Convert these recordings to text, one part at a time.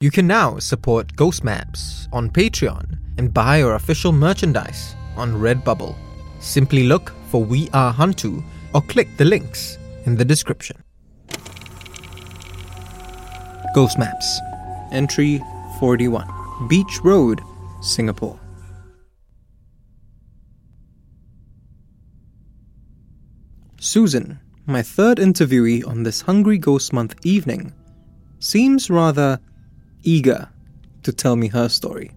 You can now support Ghost Maps on Patreon and buy our official merchandise on Redbubble. Simply look for We Are Hantu or click the links in the description. Ghost Maps, Entry 41, Beach Road, Singapore. Susan, my third interviewee on this Hungry Ghost Month evening, seems rather eager to tell me her story.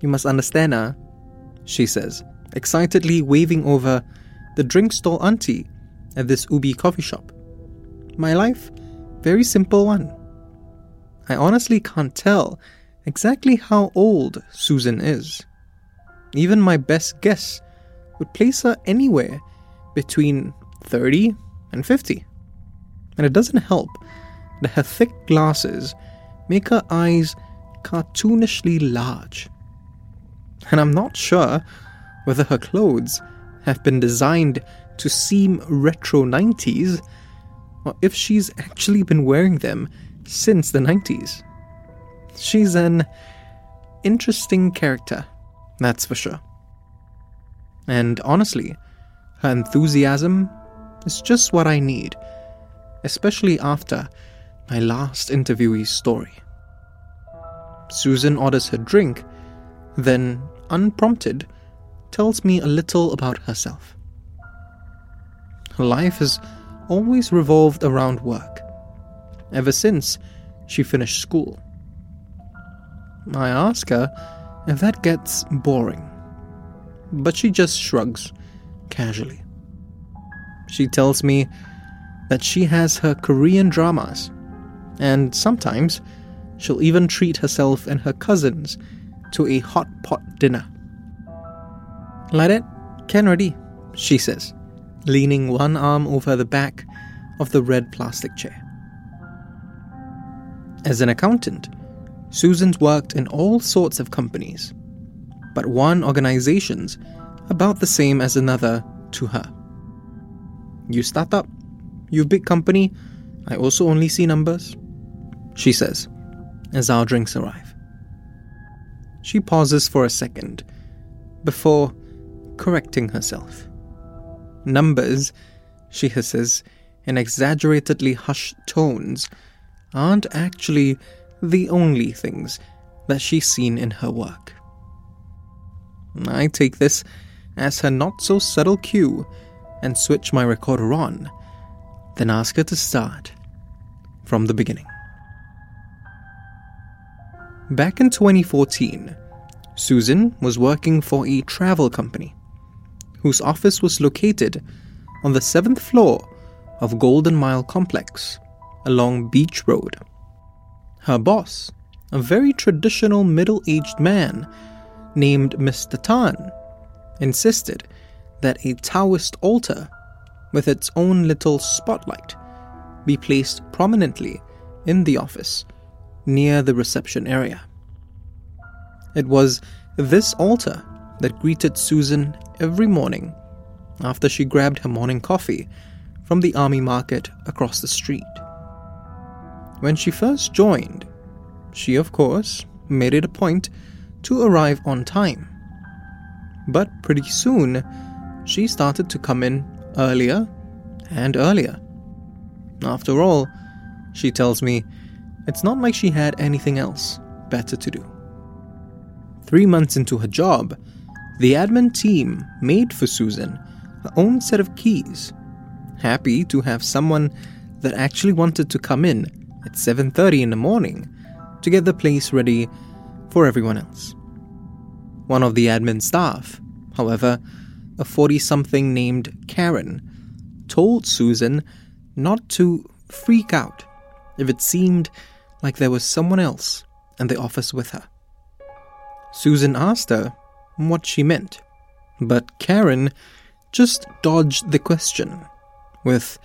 You must understand, ah, she says, excitedly waving over the drink stall auntie at this Ubi coffee shop. My life, very simple one. I honestly can't tell exactly how old Susan is. Even my best guess would place her anywhere between 30 and 50. And it doesn't help that her thick glasses make her eyes cartoonishly large. And I'm not sure whether her clothes have been designed to seem retro 90s or if she's actually been wearing them since the 90s. She's an interesting character, that's for sure. And honestly, her enthusiasm is just what I need, especially after my last interviewee's story. Susan orders her drink, then, unprompted, tells me a little about herself. Her life has always revolved around work, ever since she finished school. I ask her if that gets boring, but she just shrugs casually. She tells me that she has her Korean dramas, and sometimes she'll even treat herself and her cousins to a hot pot dinner. Like that, can ready, she says, leaning one arm over the back of the red plastic chair. As an accountant, Susan's worked in all sorts of companies, but one organization's about the same as another to her. You start up, you big company, I also only see numbers, she says, as our drinks arrive. She pauses for a second before correcting herself. Numbers, she hisses in exaggeratedly hushed tones, aren't actually the only things that she's seen in her work. I take this as her not so subtle cue and switch my recorder on, then ask her to start from the beginning. Back in 2014, Susan was working for a travel company whose office was located on the seventh floor of Golden Mile Complex along Beach Road. Her boss, a very traditional middle aged man named Mr. Tan, insisted that a Taoist altar with its own little spotlight be placed prominently in the office near the reception area. It was this altar that greeted Susan every morning after she grabbed her morning coffee from the army market across the street. When she first joined, she, of course, made it a point to arrive on time. But pretty soon, she started to come in earlier and earlier. After all, she tells me, it's not like she had anything else better to do. Three months into her job, the admin team made for Susan her own set of keys, happy to have someone that actually wanted to come in at 7:30 in the morning to get the place ready for everyone else. One of the admin staff, however, a 40 something named Karen, told Susan not to freak out if it seemed like there was someone else in the office with her. Susan asked her what she meant, but Karen just dodged the question with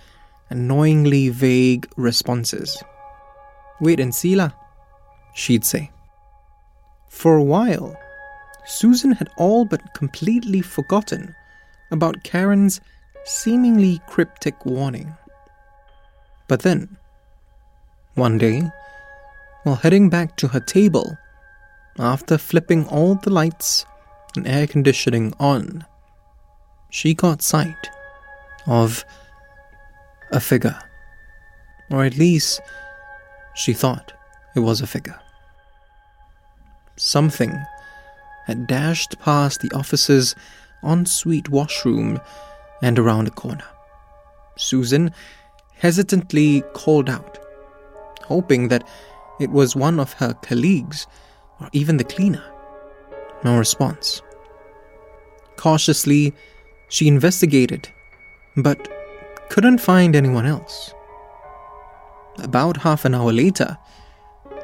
annoyingly vague responses. Wait and see la, she'd say. For a while, Susan had all but completely forgotten about Karen's seemingly cryptic warning. But then, one day, while heading back to her table, after flipping all the lights and air conditioning on, she got sight of a figure. Or at least, she thought it was a figure. Something had dashed past the office's ensuite washroom and around a corner. Susan hesitantly called out, hoping that it was one of her colleagues or even the cleaner. No response. Cautiously, she investigated, but couldn't find anyone else. About half an hour later,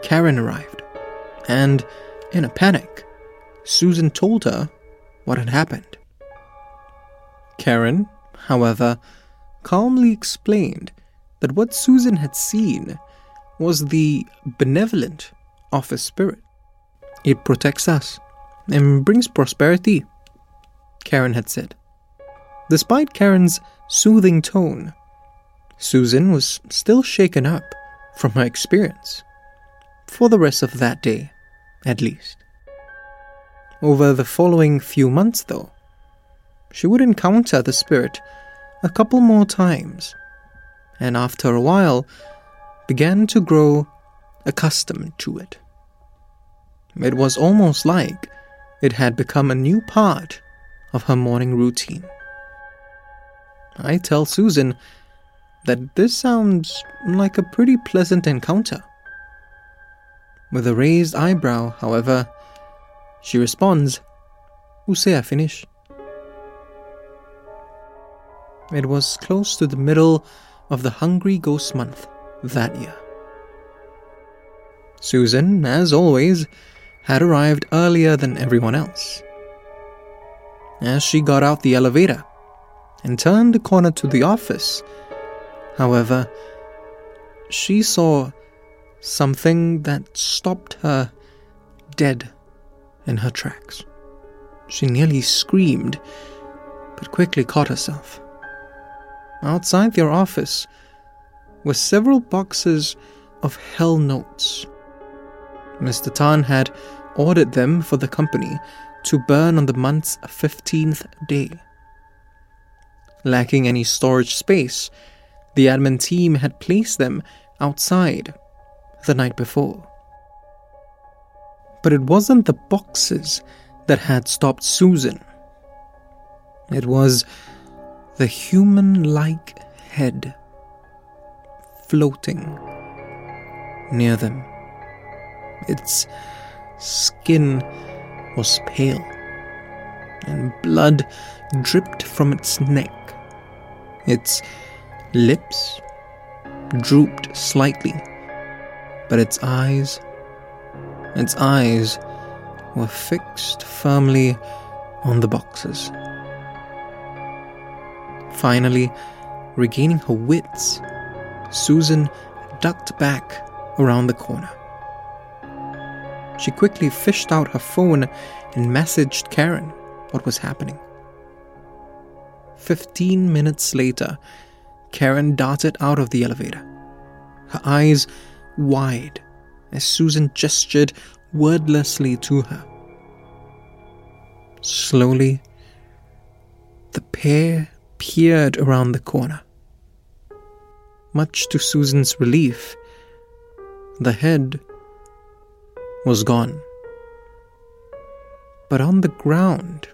Karen arrived, and in a panic, Susan told her what had happened. Karen, however, calmly explained that what Susan had seen was the benevolent office spirit. It protects us and brings prosperity, Karen had said. Despite Karen's soothing tone, Susan was still shaken up from her experience, for the rest of that day, at least. Over the following few months, though, she would encounter the spirit a couple more times, and after a while began to grow accustomed to it. It was almost like it had become a new part of her morning routine. I tell Susan that this sounds like a pretty pleasant encounter. With a raised eyebrow, however, she responds, Use I finish? It was close to the middle of the Hungry Ghost Month that year. Susan, as always, had arrived earlier than everyone else. As she got out the elevator and turned the corner to the office, however, she saw something that stopped her dead in her tracks. She nearly screamed, but quickly caught herself. Outside their office were several boxes of hell notes. Mr. Tan had ordered them for the company to burn on the month's 15th day. Lacking any storage space, the admin team had placed them outside the night before. But it wasn't the boxes that had stopped Susan. It was the human like head floating near them. Its skin was pale, and blood dripped from its neck. Its lips drooped slightly, but its eyes, its eyes were fixed firmly on the boxes. Finally, regaining her wits, Susan ducked back around the corner. She quickly fished out her phone and messaged Karen what was happening. Fifteen minutes later, Karen darted out of the elevator, her eyes wide as Susan gestured wordlessly to her. Slowly, the pair peered around the corner. Much to Susan's relief, the head was gone. But on the ground,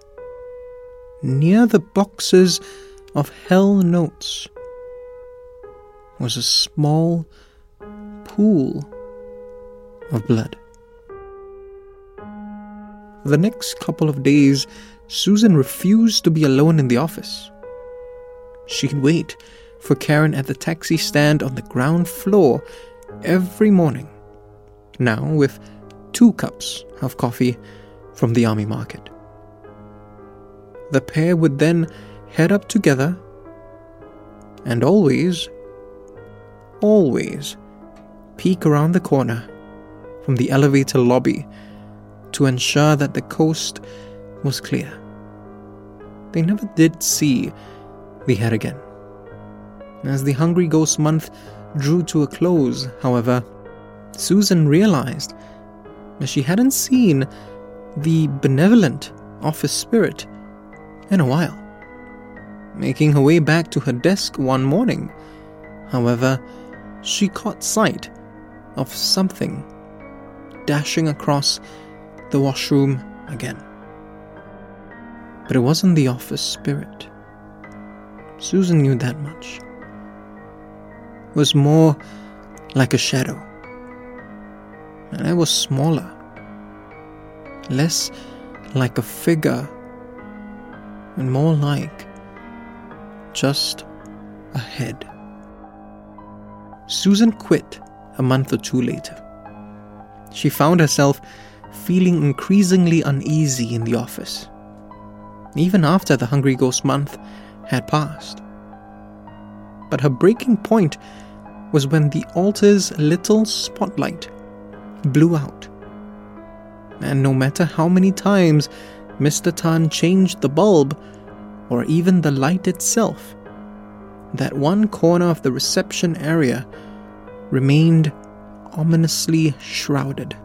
near the boxes of hell notes, was a small pool of blood. the next couple of days, Susan refused to be alone in the office. She'd wait for Karen at the taxi stand on the ground floor every morning, now with two cups of coffee from the army market. The pair would then head up together and always, always peek around the corner from the elevator lobby to ensure that the coast was clear. They never did see the head again. As the Hungry Ghost month drew to a close, however, Susan realized that she hadn't seen the benevolent office spirit in a while. Making her way back to her desk one morning, however, she caught sight of something dashing across the washroom again. But it wasn't the office spirit. Susan knew that much. Was more like a shadow. And I was smaller, less like a figure, and more like just a head. Susan quit a month or two later. She found herself feeling increasingly uneasy in the office, even after the Hungry Ghost month had passed. But her breaking point was when the altar's little spotlight blew out. And no matter how many times Mr. Tan changed the bulb, or even the light itself, that one corner of the reception area remained ominously shrouded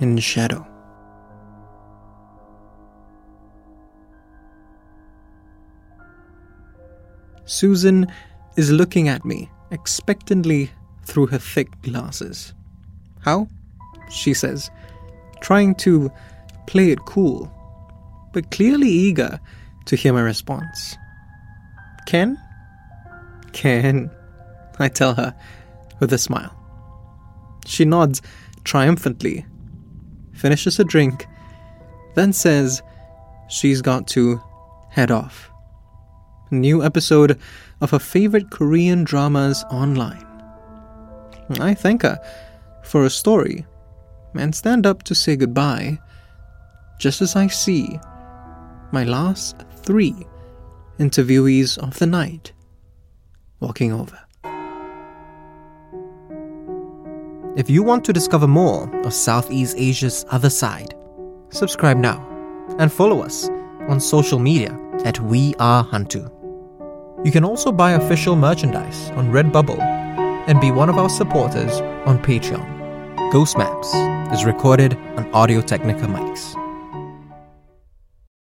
in shadow. Susan is looking at me expectantly through her thick glasses. How? She says, trying to play it cool, but clearly eager to hear my response. Ken? Ken, I tell her with a smile. She nods triumphantly, finishes a drink, then says she's got to head off. New episode of her favorite Korean dramas online. I thank her for a story and stand up to say goodbye just as I see my last three interviewees of the night walking over. If you want to discover more of Southeast Asia's other side, subscribe now and follow us on social media at We Are Hantu. You can also buy official merchandise on Redbubble and be one of our supporters on Patreon. Ghost Maps is recorded on Audio Technica mics.